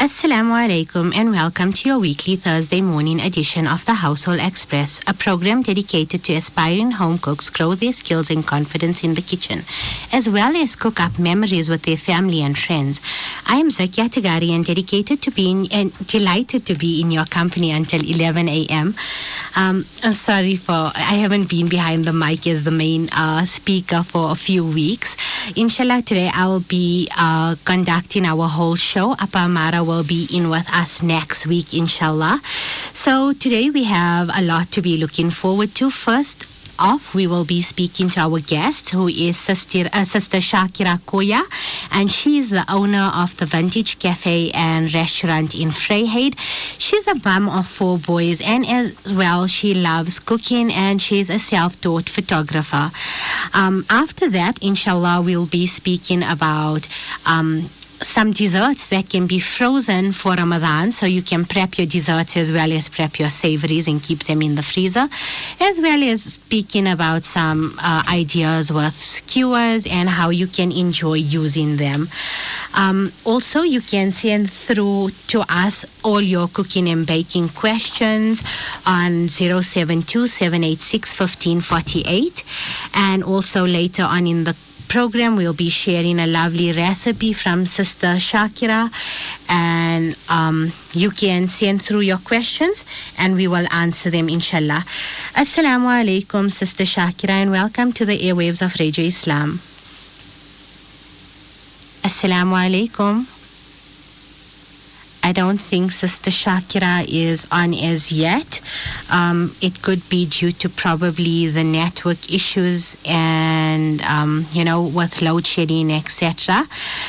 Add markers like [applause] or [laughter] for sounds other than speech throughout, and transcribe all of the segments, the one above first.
Assalamu alaikum and welcome to your weekly Thursday morning edition of the Household Express, a program dedicated to aspiring home cooks grow their skills and confidence in the kitchen, as well as cook up memories with their family and friends. I am Zakia Tagari and dedicated to being and delighted to be in your company until 11 a.m. Um, I'm sorry for I haven't been behind the mic as the main uh, speaker for a few weeks. Inshallah, today I will be uh, conducting our whole show. Apa Amara will be in with us next week, inshallah. So today we have a lot to be looking forward to. First, off, we will be speaking to our guest, who is Sister, uh, Sister Shakira Koya, and she is the owner of the Vintage Cafe and Restaurant in Vryheid. She's a mom of four boys, and as well, she loves cooking, and she's a self-taught photographer. Um, after that, inshallah, we'll be speaking about um, some desserts that can be frozen for Ramadan, so you can prep your desserts as well as prep your savories and keep them in the freezer, as well as speaking about some uh, ideas with skewers and how you can enjoy using them. Um, also, you can send through to us all your cooking and baking questions on 072 786 1548, and also later on in the program, we'll be sharing a lovely recipe from Sister Shakira, and um, you can send through your questions, and we will answer them, inshallah. Assalamu alaikum, Sister Shakira, and welcome to the airwaves of Radio Islam. Assalamu alaikum. I don't think Sister Shakira is on as yet. Um, it could be due to probably the network issues and, um, you know, with load shedding, etc.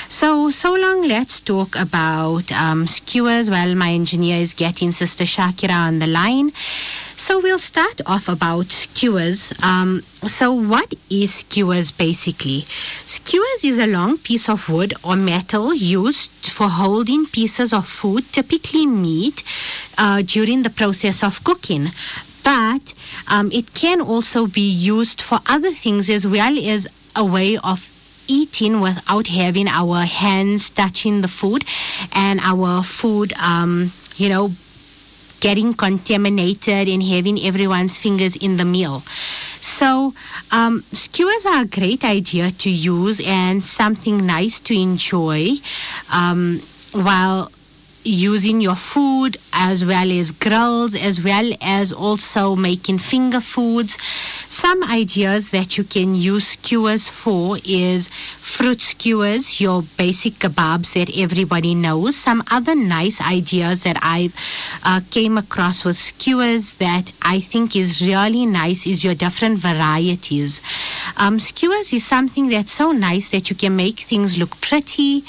So, so long, let's talk about um, skewers while my engineer is getting Sister Shakira on the line. So we'll start off about skewers. Um, so what is skewers basically? Skewers is a long piece of wood or metal used for holding pieces of food, typically meat, uh, during the process of cooking. But um, it can also be used for other things as well as a way of eating without having our hands touching the food and our food, um, you know, getting contaminated and having everyone's fingers in the meal. So, um, skewers are a great idea to use and something nice to enjoy um, while using your food as well as grills, as well as also making finger foods. Some ideas that you can use skewers for is fruit skewers, your basic kebabs that everybody knows. Some other nice ideas that I uh, came across with skewers that I think is really nice is your different varieties. Um, skewers is something that's so nice that you can make things look pretty.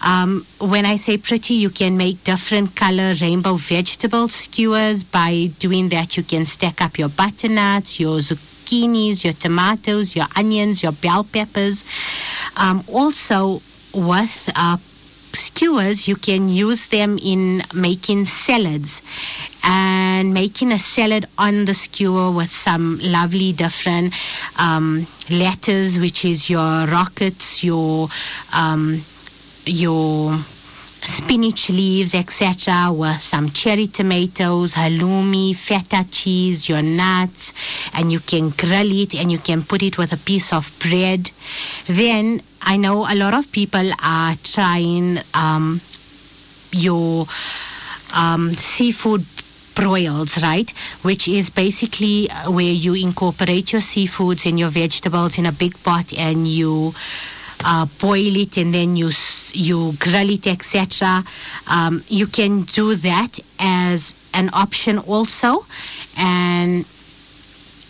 Um, when I say pretty, you can make different color rainbow vegetable skewers. By doing that, you can stack up your butternuts, your zucchinis, your tomatoes, your onions, your bell peppers. Um, also, with uh, skewers, you can use them in making salads and making a salad on the skewer with some lovely different um, which is your rockets, your um, your spinach leaves, etc., with some cherry tomatoes, halloumi, feta cheese, your nuts, and you can grill it and you can put it with a piece of bread. Then I know a lot of people are trying um, your um, seafood broils, right? Which is basically where you incorporate your seafoods and your vegetables in a big pot and you uh, boil it and then you you grill it, etc. Um, you can do that as an option also, and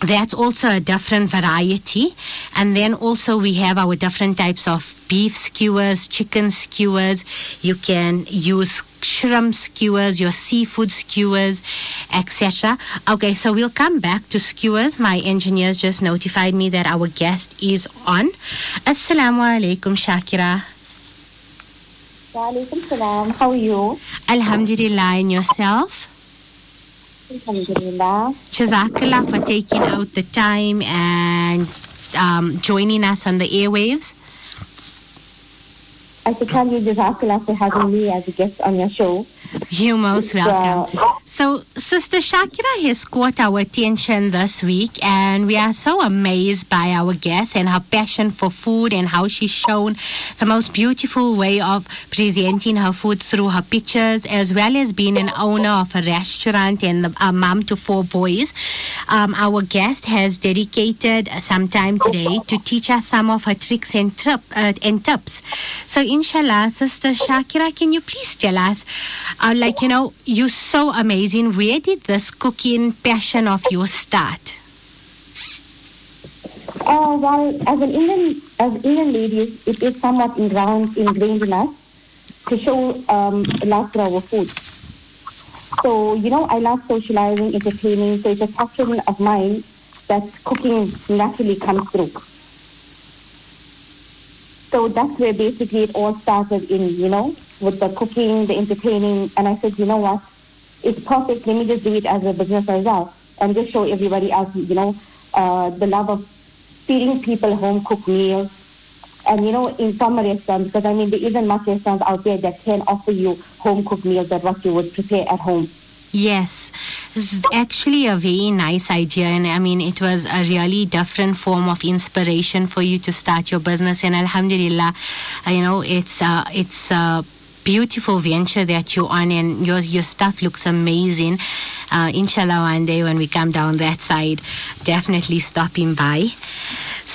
that's also a different variety. And then also we have our different types of beef skewers, chicken skewers. You can use shrimp skewers, your seafood skewers, etc. Okay, so we'll come back to skewers. My engineers just notified me that our guest is on. Assalamu alaikum, Shakira. Walaikum salam. How are you? Alhamdulillah, and yourself? Alhamdulillah. Jazakallah for taking out the time and um, joining us on the airwaves. I should tell you, Jazakallah, for having me as a guest on your show. You're most welcome. Uh, so, Sister Shakira has caught our attention this week, and we are so amazed by our guest and her passion for food and how she's shown the most beautiful way of presenting her food through her pictures, as well as being an owner of a restaurant and a mom to four boys. Um, our guest has dedicated some time today to teach us some of her tricks and, trip, uh, and tips. So, inshallah, Sister Shakira, can you please tell us, uh, like, you know, you're so amazing. Where did this cooking passion of yours start? Uh, well, as an Indian, as Indian ladies, it is somewhat ingrained, ingrained in us to show um, love for our food. So, you know, I love socializing, entertaining, so it's a passion of mine that cooking naturally comes through. So that's where basically it all started in, you know, with the cooking, the entertaining, and I said, you know what, it's perfect. Let me just do it as a business as well, and just show everybody else, you know, uh, the love of feeding people home cooked meals. And you know, in some restaurants, because I mean, there isn't much restaurants out there that can offer you home cooked meals that what you would prepare at home. Yes, it's actually a very nice idea, and I mean, it was a really different form of inspiration for you to start your business. And Alhamdulillah, uh, you know, it's uh, it's a beautiful venture that you're on, and your your stuff looks amazing. Uh, inshallah, one day when we come down that side, definitely stopping by.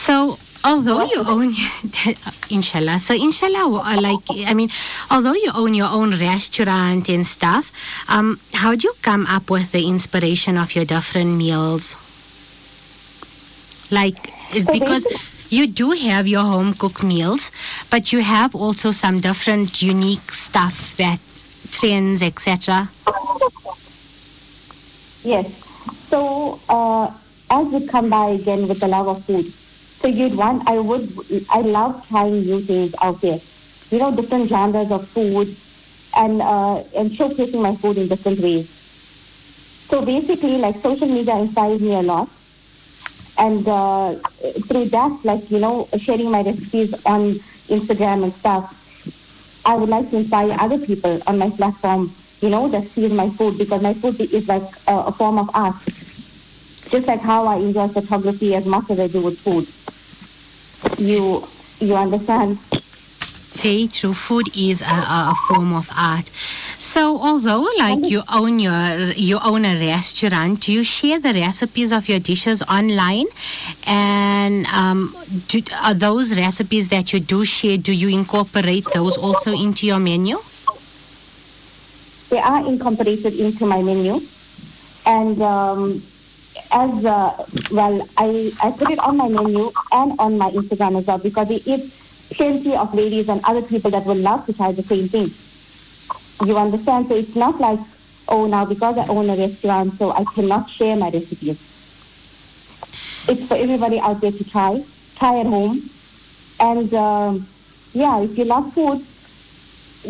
So although you own [laughs] inshallah so inshallah uh, like i mean although you own your own restaurant and stuff um how do you come up with the inspiration of your different meals like because you do have your home cooked meals but you have also some different unique stuff that trends etc yes so uh, as we come by again with the love of food so you'd want, I would, I love trying new things out there. You know, different genres of food and, uh, and showcasing my food in different ways. So basically, like social media inspires me a lot. And uh, through that, like, you know, sharing my recipes on Instagram and stuff, I would like to inspire other people on my platform, you know, that see my food because my food is like a, a form of art. Just like how I enjoy photography as much as I do with food you you understand very true. Food is a, a, form of art. So, although like you own your you own a restaurant, do you share the recipes of your dishes online? And um, do, are those recipes that you do share? Do you incorporate those also into your menu? They are incorporated into my menu, and um, as uh, well, I, I put it on my menu and on my Instagram as well because it is plenty of ladies and other people that would love to try the same thing. You understand? So it's not like, oh, now because I own a restaurant, so I cannot share my recipes. It's for everybody out there to try, try at home. And um, yeah, if you love food,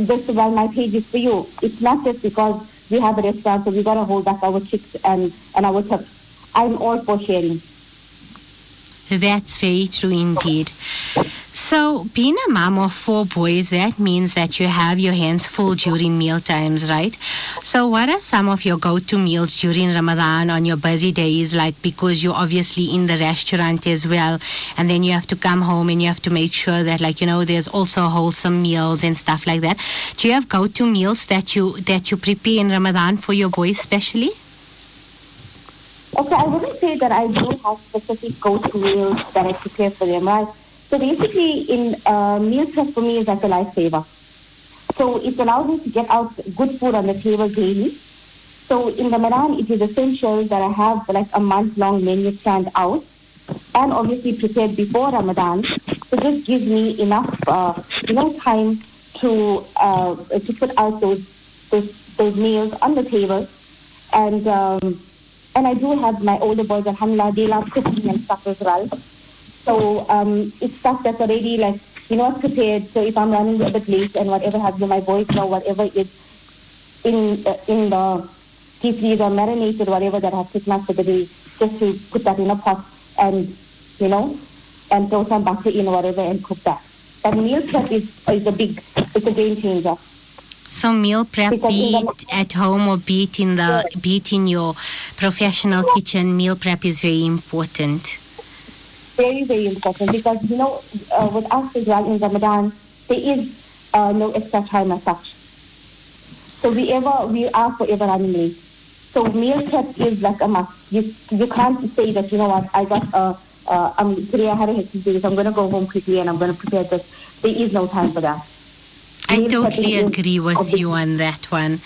this well, my page is for you. It's not just because we have a restaurant, so we got to hold back our chicks and, and our tips. I'm all for sharing. That's very true indeed. So, being a mom of four boys, that means that you have your hands full during meal times, right? So, what are some of your go to meals during Ramadan on your busy days? Like, because you're obviously in the restaurant as well, and then you have to come home and you have to make sure that, like, you know, there's also wholesome meals and stuff like that. Do you have go to meals that you that you prepare in Ramadan for your boys, especially? Okay, I wouldn't say that I do have specific go-to meals that I prepare for them, right? So basically, in uh, meal prep for me is like a lifesaver. So it allows me to get out good food on the table daily. So in Ramadan, it is essential that I have like a month-long menu planned out and obviously prepared before Ramadan. So this gives me enough, uh, know, time to uh, to put out those those those meals on the table and. Um, and I do have my older boys, alhamdulillah, they love cooking and stuff as well. So um, it's stuff that's already like, you know, it's prepared. So if I'm running a bit late and whatever has you, my voice or whatever is in uh, in the deep freeze or marinated, whatever that I've taken out for the day, just to put that in a pot and, you know, and throw some butter in or whatever and cook that. But meal prep is, is a big, it's a game changer. So meal prep, Because be it at home or be it in the be it in your professional kitchen, meal prep is very important. Very, very important because, you know, uh, with us as well in Ramadan, there is uh, no extra time as such. So we ever, we are forever running late. So meal prep is like a must. You, you can't say that, you know what, I got, uh, uh, um, today I had a hectic day, so I'm going to go home quickly and I'm going to prepare this. There is no time for that. I Meal totally agree with you on that one.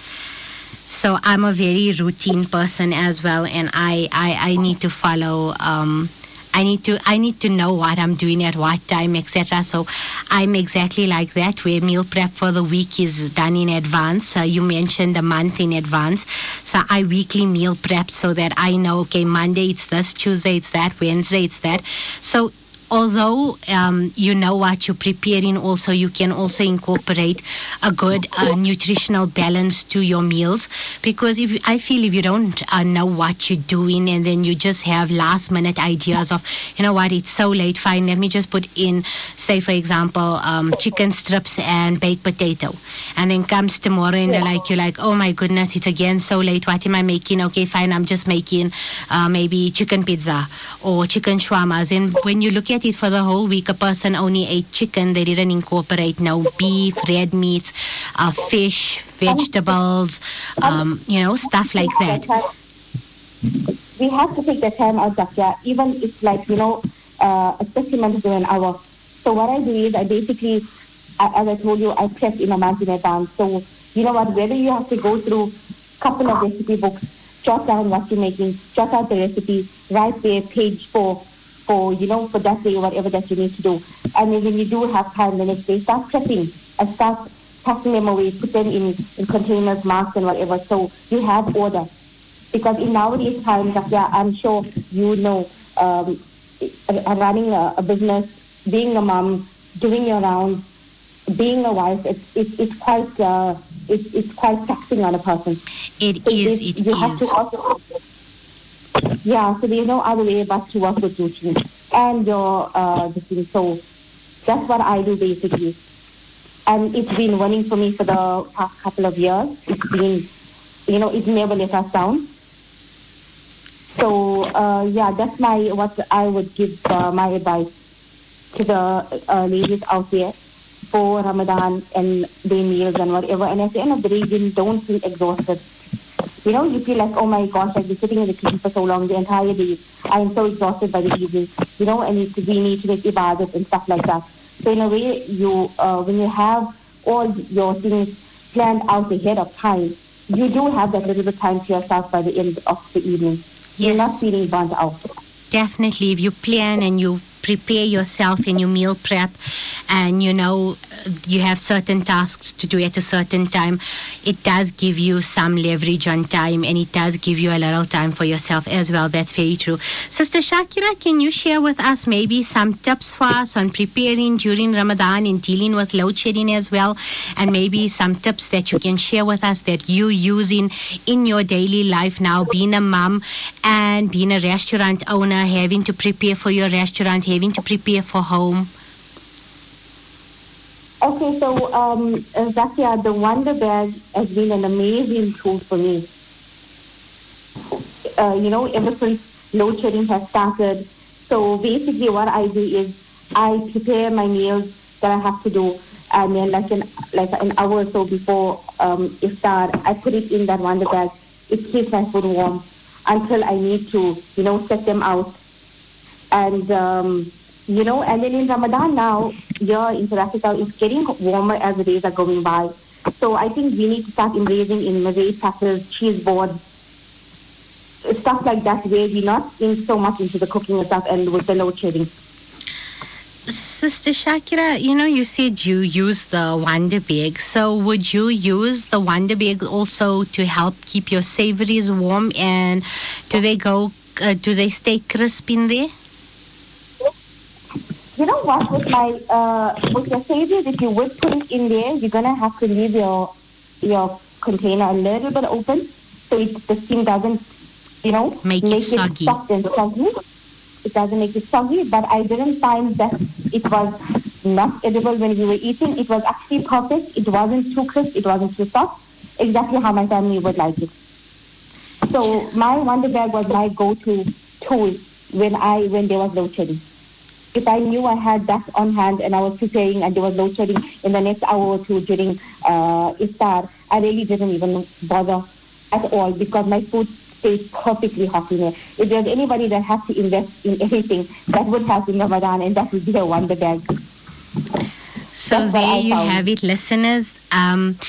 So I'm a very routine person as well, and I, I, I need to follow. Um, I need to I need to know what I'm doing at what time, etc. So I'm exactly like that. Where meal prep for the week is done in advance. Uh, you mentioned a month in advance, so I weekly meal prep so that I know. Okay, Monday it's this, Tuesday it's that, Wednesday it's that. So although um, you know what you're preparing, also you can also incorporate a good uh, nutritional balance to your meals. Because if you, I feel if you don't uh, know what you're doing and then you just have last minute ideas of, you know what, it's so late, fine, let me just put in, say for example, um, chicken strips and baked potato, and then comes tomorrow and they're like you're like, oh my goodness, it's again so late. What am I making? Okay, fine, I'm just making uh, maybe chicken pizza or chicken shawarmas. And when you look at for the whole week, a person only ate chicken. They didn't incorporate no beef, red meats, uh, fish, vegetables, um, you know, stuff like that. We have to take the time out, Zakia, even if like, you know, uh, especially to an hour. So what I do is I basically, as I told you, I prep in a month in advance. So, you know what, whether you have to go through couple of recipe books, jot down what you're making, jot out the recipe, write there page for, for, you know, for that day or whatever that you need to do. And then when you do have time the next day, start prepping and start packing them away, put them in, in containers, masks and whatever, so you have order. Because in nowadays times, yeah, I'm sure you know, um, running a, a business, being a mom, doing your rounds, being a wife, it's it's, it's quite uh, it's it's quite taxing on a person. It So is, this- it you have to also, yeah. So there's no other way but to work with routine and your uh, this thing. So that's what I do basically, and it's been running for me for the past couple of years. It's been, you know, it never let us down. So uh, yeah, that's my what I would give uh, my advice to the uh, ladies out there for Ramadan and their meals and whatever. And at the end of the day, don't feel exhausted. You know, you feel like, oh my gosh, I've been sitting in the kitchen for so long the entire day. I am so exhausted by the evening. You know, and it's, we need to make ibadat and stuff like that. So in a way, you uh, when you have all your things planned out ahead of time, you do have that little bit of time to yourself by the end of the evening. You're not feeling burnt out. Definitely, if you plan and you prepare yourself in your meal prep and you know you have certain tasks to do at a certain time, it does give you some leverage on time and it does give you a little time for yourself as well. That's very true. Sister Shakira, can you share with us maybe some tips for us on preparing during Ramadan and dealing with load shedding as well? And maybe some tips that you can share with us that you using in your daily life now, being a mom and being a restaurant owner, having to prepare for your restaurant, having to prepare for home. Okay, so um, Zakia, the Wonder Bag has been an amazing tool for me. Uh, you know, ever since load shedding has started. So basically, what I do is I prepare my meals that I have to do, and then like an like an hour or so before um, iftar, I put it in that Wonder Bag. It keeps my food warm until I need to, you know, set them out and um, you know, and then in Ramadan now, here in Africa, it's getting warmer as the days are going by. So I think we need to start embracing in Malay tackles, cheese boards, stuff like that, where we're not in so much into the cooking and stuff and with the load shedding. Sister Shakira, you know, you said you use the Wonder Bag. So would you use the Wonder Bag also to help keep your savories warm? And do they go? Uh, do they stay crisp in there? You know what? With my uh, with your savories, if you would put it in there, you're gonna have to leave your your container a little bit open so it, the steam doesn't, you know, Make it soggy. soft and soggy. It doesn't make it soggy, but I didn't find that it was not edible when we were eating. It was actually perfect. It wasn't too crisp. It wasn't too soft. Exactly how my family would like it. So my Wonder Bag was my go-to tool when I when there was load shedding. If I knew I had that on hand and I was preparing and there was load shedding in the next hour or two during uh, iftar, I really didn't even bother at all because my food stayed perfectly hot in there. If there's anybody that has to invest in anything, that would have in Ramadan and that would be a Wonder Bag. So That's there you found. have it, listeners. Um,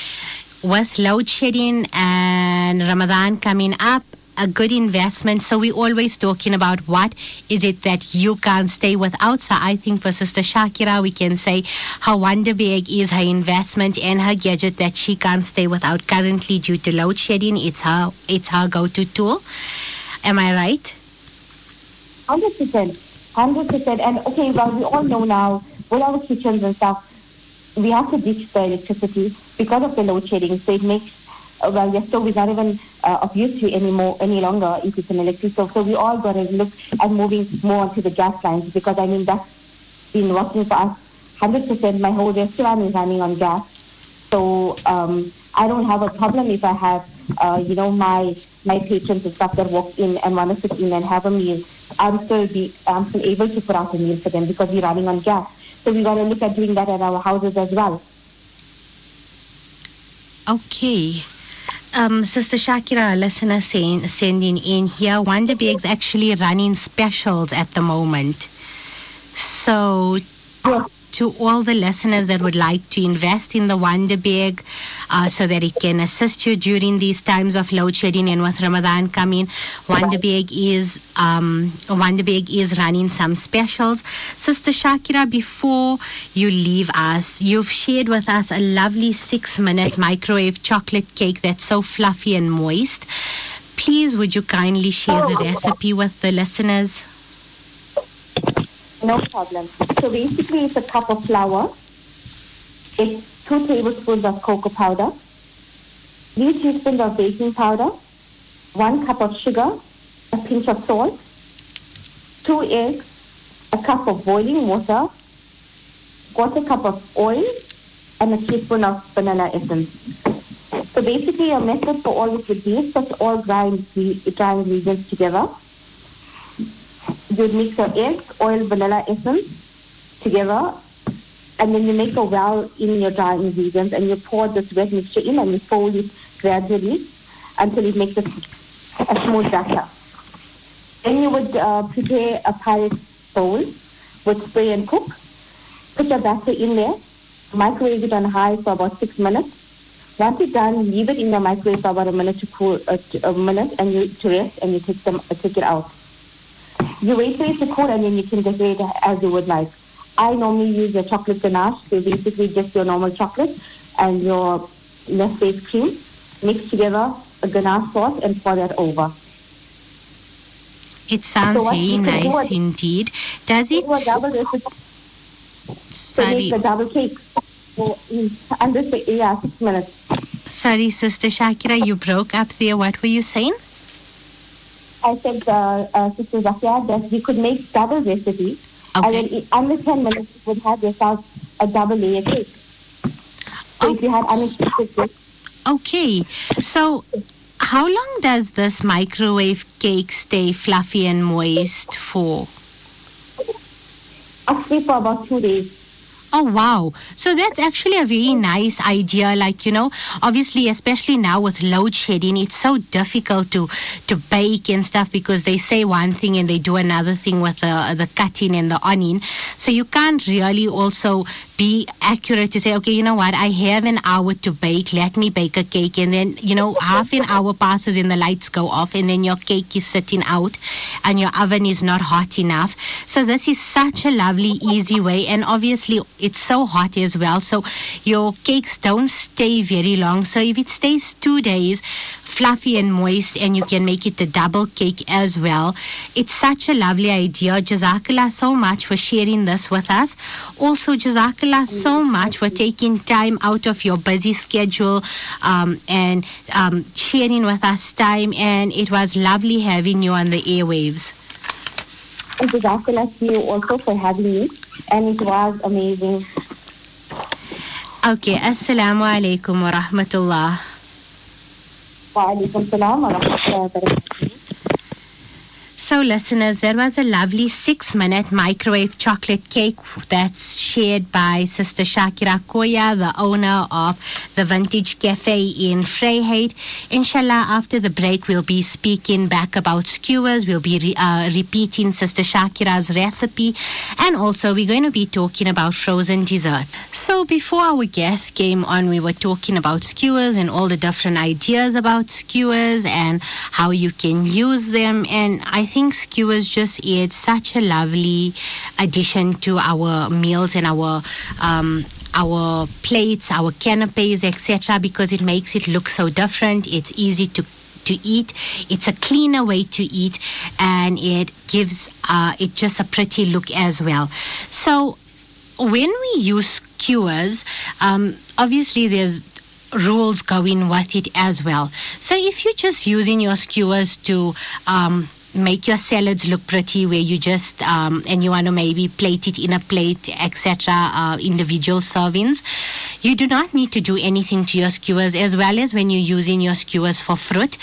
with load shedding and Ramadan coming up, a good investment. So we're always talking about what is it that you can't stay without. So I think for Sister Shakira, we can say her Wonder Bag is her investment and her gadget that she can't stay without currently due to load shedding. It's her, it's her go-to tool. Am I right? Hundred percent, hundred percent. And okay, well, we all know now with our kitchens and stuff, we have to ditch the electricity because of the load shedding. So it makes well, your stove is not even uh, of use to anymore any longer if it's an electric stove. So we all got to look at moving more onto the gas lines because I mean that's been working for us. Hundred percent. My whole restaurant is running on gas. So um, I don't have a problem if I have, uh, you know, my my patrons and stuff that walk in and want to sit in and have a meal. I'm still be I'm still able to put out a meal for them because we're running on gas. So we got to look at doing that at our houses as well. Okay. Um, Sister Shakira, a listener saying, sending in here, Wonder Bag's actually running specials at the moment. So, Yes. To all the listeners that would like to invest in the Wonder Bag uh, so that it can assist you during these times of load shedding and with Ramadan coming, Wonder Bag is um, Wonder Bag is running some specials. Sister Shakira, before you leave us, you've shared with us a lovely six-minute microwave chocolate cake that's so fluffy and moist. Please, would you kindly share the recipe with the listeners? No problem. So basically, it's a cup of flour. It's two tablespoons of cocoa powder, three teaspoons of baking powder, one cup of sugar, a pinch of salt, two eggs, a cup of boiling water, quarter cup of oil, and a teaspoon of vanilla essence. So basically, your method for all this would be just all the dry ingredients together you'd mix your eggs, oil, vanilla essence together, and then you make a well in your dry ingredients, and you pour this wet mixture in, and you fold it gradually until it makes a, a smooth batter. Then you would uh, prepare a pie bowl with spray and cook. Put your batter in there, microwave it on high for about six minutes. Once it's done, leave it in the microwave for about a minute to cool, uh, to, a minute, and you to rest, and you take them, uh, take it out. You wait for it to cool and then you can decorate it as you would like. I normally use a chocolate ganache, so basically just your normal chocolate and your Nestle cream. Mix together a ganache sauce and pour that over. It sounds So very nice indeed. Does it? A double recipe, so make a double cake. So mm, under six, yeah, six minutes. sorry, Sister Shakira, you broke up there. What were you saying? I said, uh, uh, Sister Zakia, that we could make double recipe, and then under 10 minutes you would have yourself a double layer cake. So if you had unexpected guests, Okay. So, how long does this microwave cake stay fluffy and moist for? actually for about two days. Oh wow. So that's actually a very nice idea. Like, you know, obviously, especially now with load shedding, it's so difficult to, to bake and stuff because they say one thing and they do another thing with the, the cutting and the onion. So you can't really also be accurate to say, okay, you know what, I have an hour to bake. Let me bake a cake. And then, you know, half an hour passes and the lights go off and then your cake is sitting out and your oven is not hot enough. So this is such a lovely, easy way. And obviously, it's so hot as well. So your cakes don't stay very long. So if it stays two days, fluffy and moist, and you can make it a double cake as well. It's such a lovely idea. Jazakallah so much for sharing this with us. Also, Jazakallah so much for taking time out of your busy schedule um, and um, sharing with us time. And it was lovely having you on the airwaves. And to you also for having me. And it was amazing. Okay, Assalamu alaikum wa rahmatullah. Wa alaikum salam wa barakatuh. So, listeners, there was a lovely six minute microwave chocolate cake that's shared by Sister Shakira Koya, the owner of the Vintage Cafe in Vryheid. Inshallah, after the break, we'll be speaking back about skewers. We'll be re- uh, repeating Sister Shakira's recipe. And also, we're going to be talking about frozen dessert. So, before our guest came on, we were talking about skewers and all the different ideas about skewers and how you can use them. And I think skewers just add such a lovely addition to our meals and our um, our plates, our canapes, etc. Because it makes it look so different. It's easy to to eat. It's a cleaner way to eat, and it gives uh, it just a pretty look as well. So when we use skewers, um, obviously there's rules going with it as well. So if you're just using your skewers to um, make your salads look pretty where you just um, and you want to maybe plate it in a plate etc uh, individual servings. You do not need to do anything to your skewers as well as when you're using your skewers for fruit.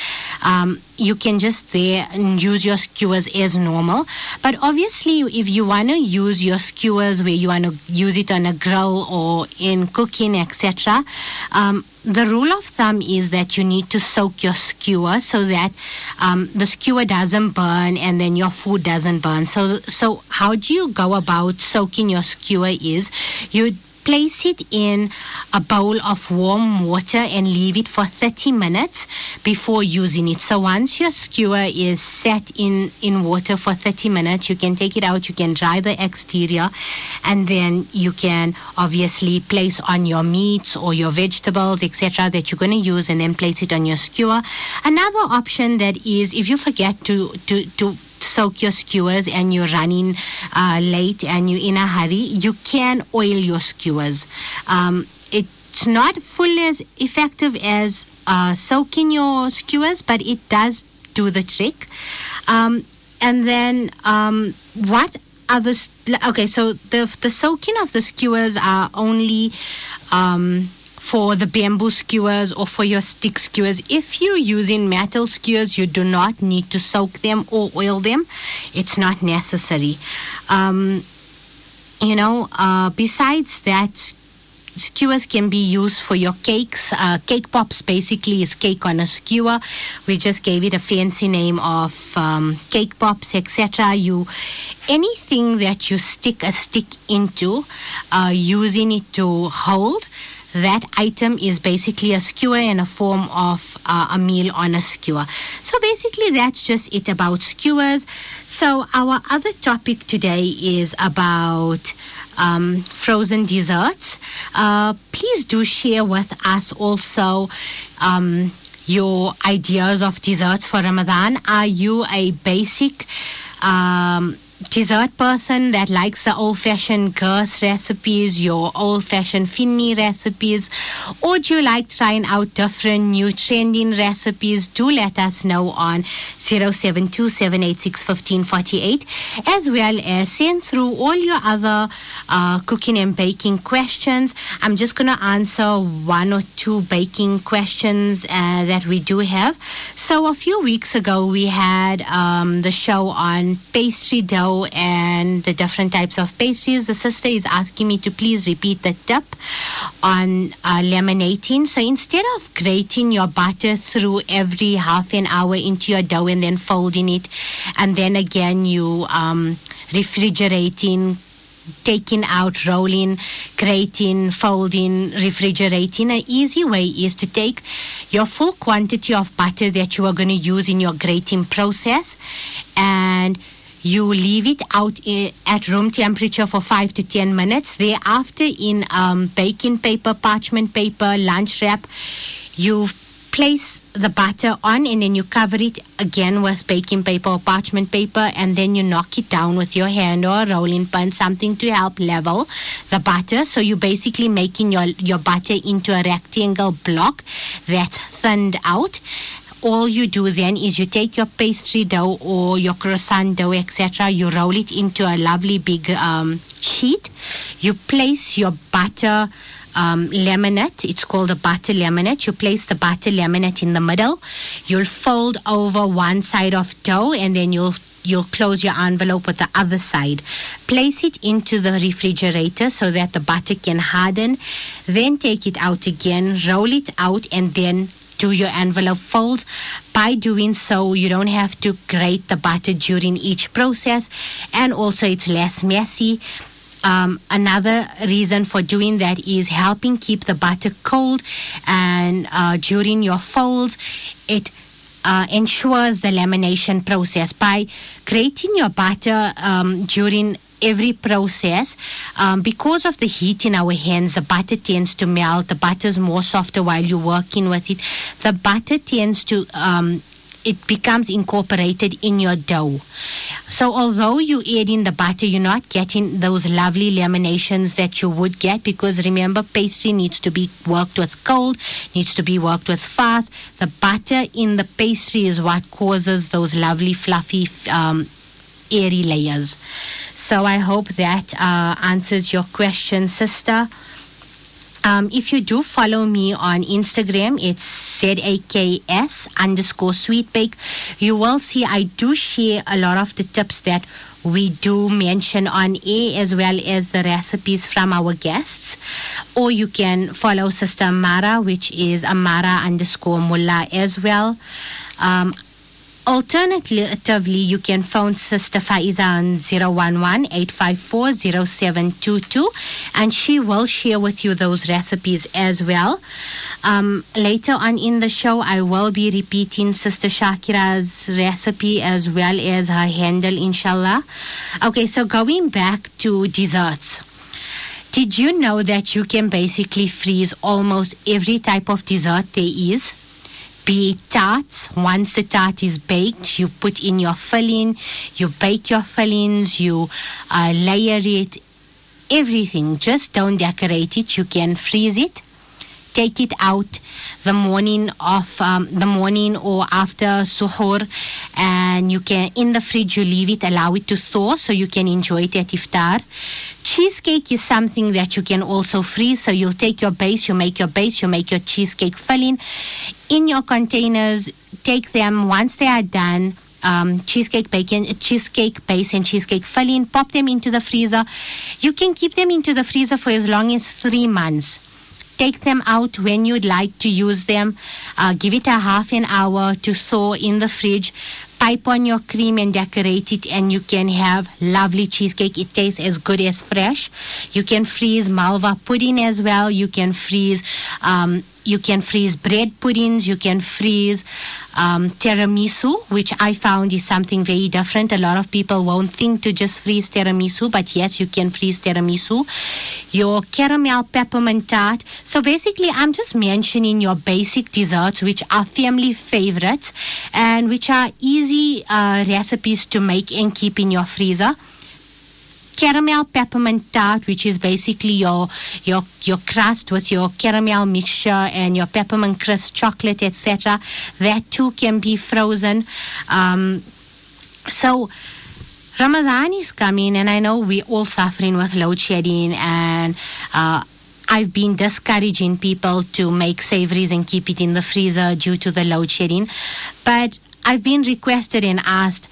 Um, you can just there and use your skewers as normal but obviously if you want to use your skewers where you want to use it on a grill or in cooking etc um, the rule of thumb is that you need to soak your skewer so that um, the skewer doesn't burn and then your food doesn't burn. So, so how do you go about soaking your skewer? Is you place it in a bowl of warm water and leave it for 30 minutes before using it. So once your skewer is set in, in water for 30 minutes, you can take it out, you can dry the exterior, and then you can obviously place on your meats or your vegetables, etc., that you're going to use, and then place it on your skewer. Another option that is if you forget to, to, to soak your skewers and you're running uh, late and you're in a hurry, you can oil your skewers. Um, it's not fully as effective as uh, soaking your skewers, but it does do the trick. Um, and then um, what other? Okay, so the the soaking of the skewers are only. Um, for the bamboo skewers or for your stick skewers. If you're using metal skewers, you do not need to soak them or oil them. It's not necessary. Um, you know, uh, besides that, skewers can be used for your cakes. Uh, cake pops basically is cake on a skewer. We just gave it a fancy name of um, cake pops, etc. You anything that you stick a stick into, uh, using it to hold that item is basically a skewer in a form of uh, a meal on a skewer. So basically, that's just it about skewers. So our other topic today is about um, frozen desserts. Uh, please do share with us also. Um, your ideas of desserts for Ramadan. Are you a basic um, dessert person that likes the old fashioned Gers recipes, your old fashioned finny recipes, or do you like trying out different new trending recipes? Do let us know on 072 as well as send through all your other uh, cooking and baking questions. I'm just going to answer one or two baking questions uh, that we do have. So a few weeks ago, we had um, the show on pastry dough and the different types of pastries. The sister is asking me to please repeat the tip on uh, laminating. So instead of grating your butter through every half an hour into your dough and then folding it, and then again you um, refrigerating taking out, rolling, grating, folding, refrigerating. An easy way is to take your full quantity of butter that you are going to use in your grating process and you leave it out at room temperature for five to ten minutes. Thereafter, in um, baking paper, parchment paper, lunch wrap, you place the butter on and then you cover it again with baking paper or parchment paper and then you knock it down with your hand or a rolling pin, something to help level the butter. So you're basically making your, your butter into a rectangle block that's thinned out all you do then is you take your pastry dough or your croissant dough, etc. You roll it into a lovely big um, sheet. You place your butter um, laminate. It's called a butter laminate. You place the butter laminate in the middle. You'll fold over one side of dough and then you'll you'll close your envelope with the other side. Place it into the refrigerator so that the butter can harden. Then take it out again, roll it out, and then do your envelope folds. By doing so, you don't have to grate the butter during each process, and also it's less messy. Um, another reason for doing that is helping keep the butter cold, and uh, during your folds, it uh, ensures the lamination process by creating your butter um, during every process. Um, because of the heat in our hands the butter tends to melt. The butter is more softer while you're working with it. The butter tends to um, it becomes incorporated in your dough. So although you add in the butter, you're not getting those lovely laminations that you would get because remember pastry needs to be worked with cold, needs to be worked with fast. The butter in the pastry is what causes those lovely fluffy um, airy layers. So I hope that uh, answers your question, sister. Um, if you do follow me on Instagram, it's Z-A-K-S underscore sweetbake. You will see I do share a lot of the tips that we do mention on air as well as the recipes from our guests. Or you can follow Sister Amara, which is Amara underscore Mullah as well. Um, Alternatively, you can phone Sister Faiza on 011-854-0722 and she will share with you those recipes as well. Um, later on in the show, I will be repeating Sister Shakira's recipe as well as her handle, inshallah. Okay, so going back to desserts. Did you know that you can basically freeze almost every type of dessert there is? Be tarts. Once the tart is baked, you put in your filling, you bake your fillings, you uh, layer it, everything. Just don't decorate it. You can freeze it. Take it out the morning of um, the morning or after suhoor, and you can in the fridge you leave it, allow it to thaw, so you can enjoy it at iftar. Cheesecake is something that you can also freeze. So you'll take your base, you make your base, you make your cheesecake filling in your containers. Take them once they are done. Um, cheesecake bacon, cheesecake base, and cheesecake filling. Pop them into the freezer. You can keep them into the freezer for as long as three months take them out when you'd like to use them. Uh, give it a half an hour to thaw in the fridge pipe on your cream and decorate it and you can have lovely cheesecake. It tastes as good as fresh. You can freeze malva pudding as well. You can freeze um, you can freeze bread puddings. You can freeze um, tiramisu, which I found is something very different. A lot of people won't think to just freeze tiramisu, but yes, you can freeze tiramisu. Your caramel peppermint tart. So basically, I'm just mentioning your basic desserts, which are family favorites and which are easy uh, recipes to make and keep in your freezer caramel peppermint tart, which is basically your your your crust with your caramel mixture and your peppermint crisp chocolate, etc. That too can be frozen. Um, so. Ramadan is coming, and I know we're all suffering with load shedding, and uh, I've been discouraging people to make savories and keep it in the freezer due to the load shedding. But I've been requested and asked,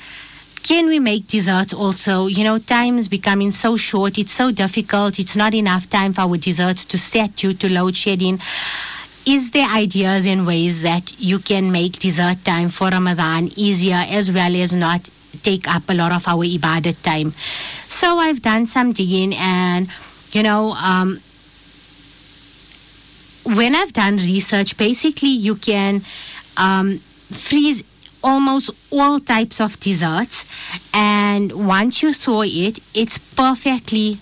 can we make desserts also? You know, time is becoming so short. It's so difficult. It's not enough time for our desserts to set due to load shedding. Is there ideas and ways that you can make dessert time for Ramadan easier as well as not take up a lot of our ibadat time? So I've done some digging and, you know, um, when I've done research, basically you can um, freeze almost all types of desserts. And once you saw it, it's perfectly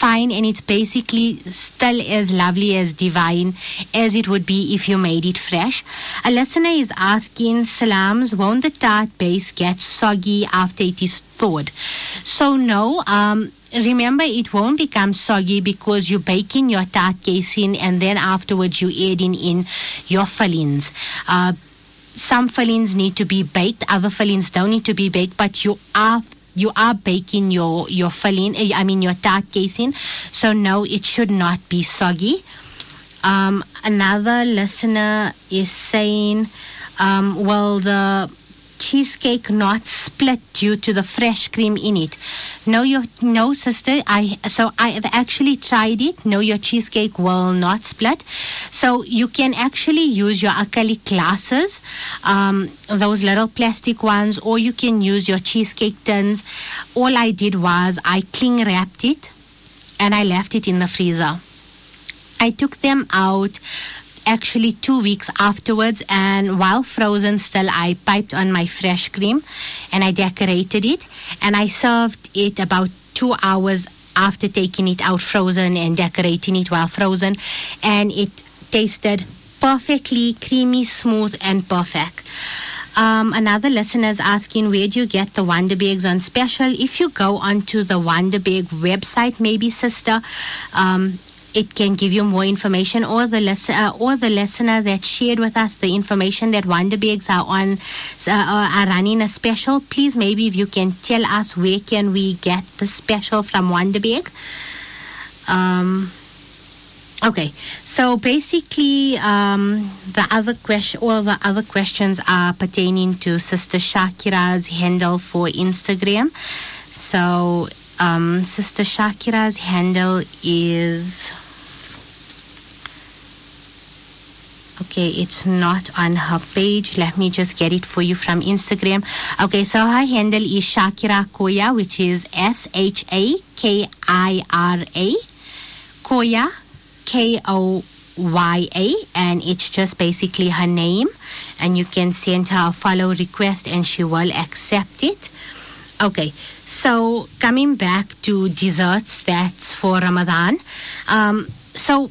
fine and it's basically still as lovely as divine as it would be if you made it fresh. A listener is asking, Salams, won't the tart base get soggy after it is thawed? So no, um, remember it won't become soggy because you're baking your tart casing and then afterwards you adding in your fillings. Uh, some fillings need to be baked, other fillings don't need to be baked, but you are you are baking your your filling. eh, I mean your tart casing, so no, it should not be soggy. Um, another listener is saying, um, well, the cheesecake not split due to the fresh cream in it. No, your no, sister. I so I have actually tried it. No, your cheesecake will not split. So you can actually use your acrylic glasses, um, those little plastic ones, or you can use your cheesecake tins. All I did was I cling wrapped it, and I left it in the freezer. I took them out actually two weeks afterwards and while frozen still I piped on my fresh cream and I decorated it and I served it about two hours after taking it out frozen and decorating it while frozen and it tasted perfectly creamy smooth and perfect um, another listener is asking where do you get the Wonder Bags on special? If you go onto the Wonder Bag website, maybe sister, um, it can give you more information or the listen, uh, or the listener that shared with us the information that Wonder Bags are on uh, are running a special. Please, maybe if you can tell us where can we get the special from Wonder Bag. Um, Okay, so basically, um, the other question, all the other questions are pertaining to Sister Shakira's handle for Instagram. So, um, Sister Shakira's handle is. Okay, it's not on her page. Let me just get it for you from Instagram. Okay, so her handle is Shakira Koya, which is S H A K I R A. Koya, K O Y A, and it's just basically her name. And you can send her a follow request, and she will accept it. Okay, so coming back to desserts, that's for Ramadan. Um, so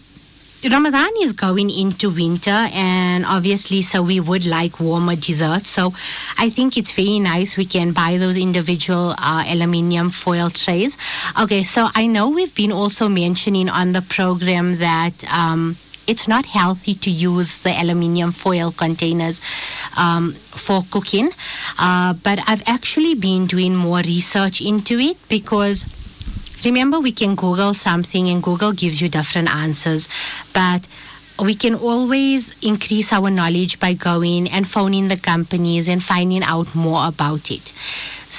Ramadan is going into winter, and obviously, so we would like warmer desserts. So I think it's very nice we can buy those individual uh, aluminium foil trays. Okay, so I know we've been also mentioning on the program that. Um, it's not healthy to use the aluminium foil containers um, for cooking, uh, but I've actually been doing more research into it because remember we can google something and google gives you different answers. But we can always increase our knowledge by going and phoning the companies and finding out more about it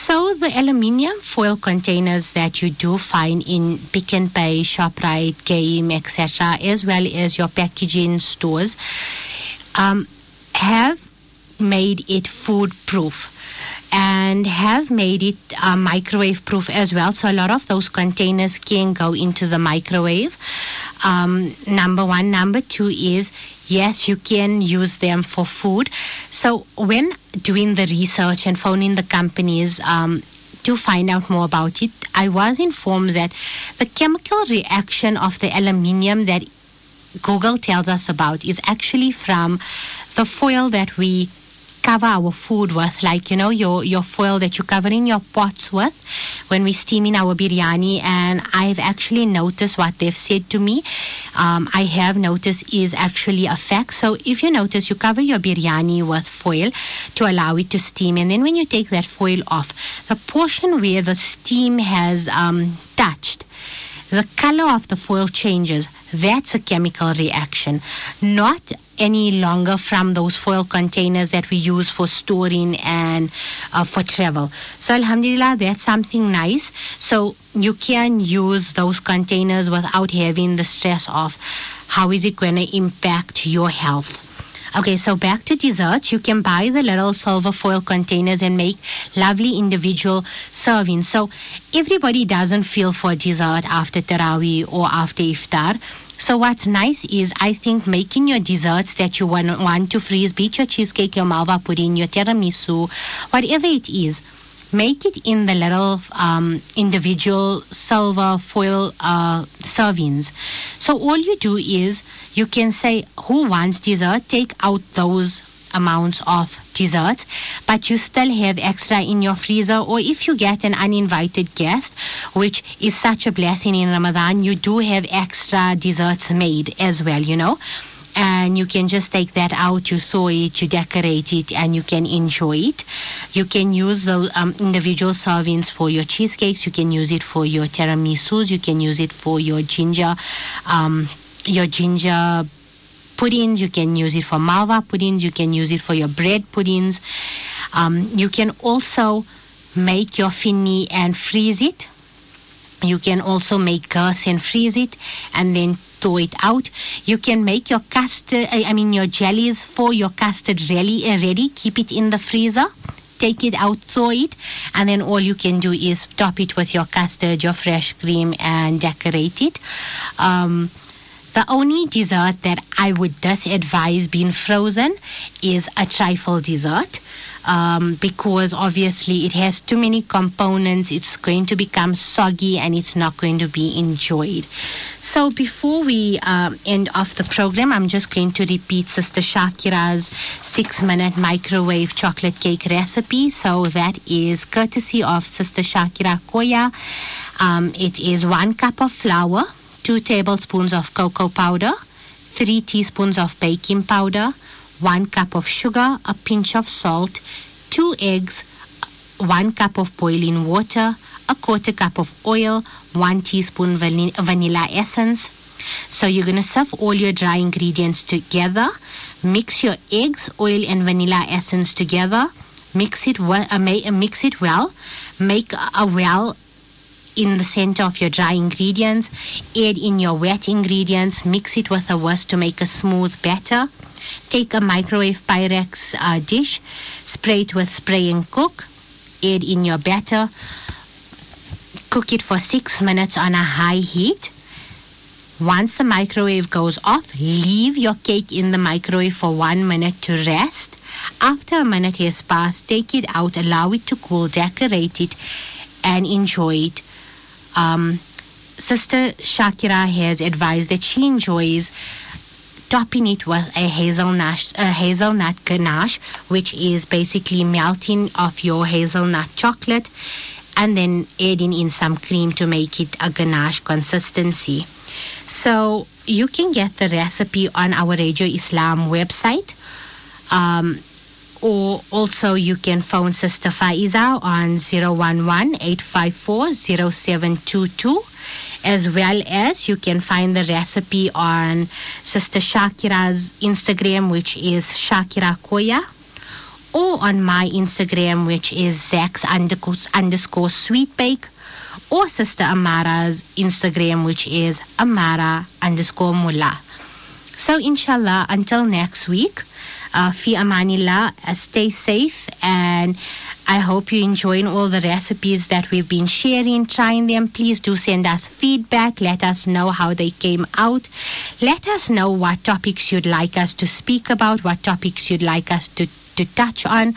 so the aluminium foil containers that you do find in Pick n Pay, Shoprite, Game, etc., as well as your packaging stores, um, have made it food proof and have made it uh, microwave proof as well. So a lot of those containers can go into the microwave. Um, number one. Number two is yes, you can use them for food. So when doing the research and phoning the companies, um, to find out more about it, I was informed that the chemical reaction of the aluminium that Google tells us about is actually from the foil that we cover our food with, like you know your your foil that you're covering your pots with when we steam in our biryani. And I've actually noticed what they've said to me. Um, I have noticed is actually a fact. So if you notice, you cover your biryani with foil to allow it to steam, and then when you take that foil off, the portion where the steam has um, touched the color of the foil changes. That's a chemical reaction, not any longer from those foil containers that we use for storing and uh, for travel. So, Alhamdulillah, that's something nice. So, you can use those containers without having the stress of how is it going to impact your health. Okay, so back to desserts. You can buy the little silver foil containers and make lovely individual servings. So everybody doesn't feel for dessert after Taraweeh or after Iftar. So what's nice is I think making your desserts that you want, want to freeze, be it your cheesecake, your malva pudding, your tiramisu, whatever it is, make it in the little um, individual silver foil uh, servings. So all you do is you can say who wants dessert, take out those amounts of dessert, but you still have extra in your freezer. Or if you get an uninvited guest, which is such a blessing in Ramadan, you do have extra desserts made as well, you know. and you can just take that out, you thaw it, you decorate it, and you can enjoy it. You can use the um, individual servings for your cheesecakes. You can use it for your tiramisus. You can use it for your ginger, um, your ginger puddings. You can use it for malva puddings. You can use it for your bread puddings. Um, you can also make your finny and freeze it. You can also make gus and freeze it and then thaw it out. You can make your custard, I mean your jellies for your custard really uh, ready. Keep it in the freezer. Take it out, thaw it, and then all you can do is top it with your custard, your fresh cream, and decorate it. Um, the only dessert that I would disadvise being frozen is a trifle dessert um, because obviously it has too many components. It's going to become soggy and it's not going to be enjoyed. So before we um, end off the program, I'm just going to repeat Sister Shakira's six-minute microwave chocolate cake recipe. So that is courtesy of Sister Shakira Koya. Um, it is one cup of flour 2 tablespoons of cocoa powder, 3 teaspoons of baking powder, 1 cup of sugar, a pinch of salt, 2 eggs, 1 cup of boiling water, a quarter cup of oil, 1 teaspoon van- vanilla essence. So you're going to serve all your dry ingredients together. Mix your eggs, oil, and vanilla essence together. Mix it well. Uh, mix it well. Make a well in the center of your dry ingredients. Add in your wet ingredients. Mix it with a whisk to make a smooth batter. Take a microwave Pyrex uh, dish. Spray it with spray and cook. Add in your batter. Cook it for six minutes on a high heat. Once the microwave goes off, leave your cake in the microwave for one minute to rest. After a minute has passed, take it out, allow it to cool, decorate it, and enjoy it. Um, Sister Shakira has advised that she enjoys topping it with a hazelnut, a hazelnut ganache, which is basically melting of your hazelnut chocolate and then adding in some cream to make it a ganache consistency. So you can get the recipe on our Radio Islam website. Um, or also you can phone Sister Faiza on 011-854-0722 as well as you can find the recipe on Sister Shakira's Instagram which is Shakira Koya or on my Instagram which is Zax underscore, sweet bake or Sister Amara's Instagram which is Amara underscore mullah. So inshallah until next week uh, fi amanillah. Uh, stay safe and I hope you're enjoying all the recipes that we've been sharing, trying them. Please do send us feedback. Let us know how they came out. Let us know what topics you'd like us to speak about, what topics you'd like us to to touch on,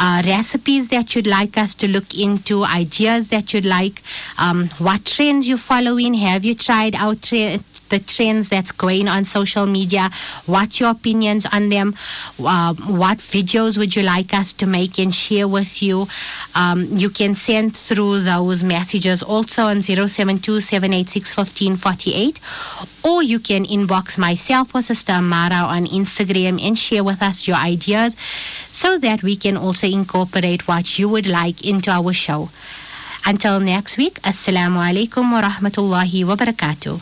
uh, recipes that you'd like us to look into, ideas that you'd like, um, what trends you're following. Have you tried out tra- the trends that's going on social media? What's your opinions on them? Uh, what videos would you like us to make and share with you? Um, you can send through those messages also on 072 or you can inbox myself or Sister Amara on Instagram and share with us your ideas so that we can also incorporate what you would like into our show. Until next week, Assalamu alaikum wa rahmatullahi wa barakatuh.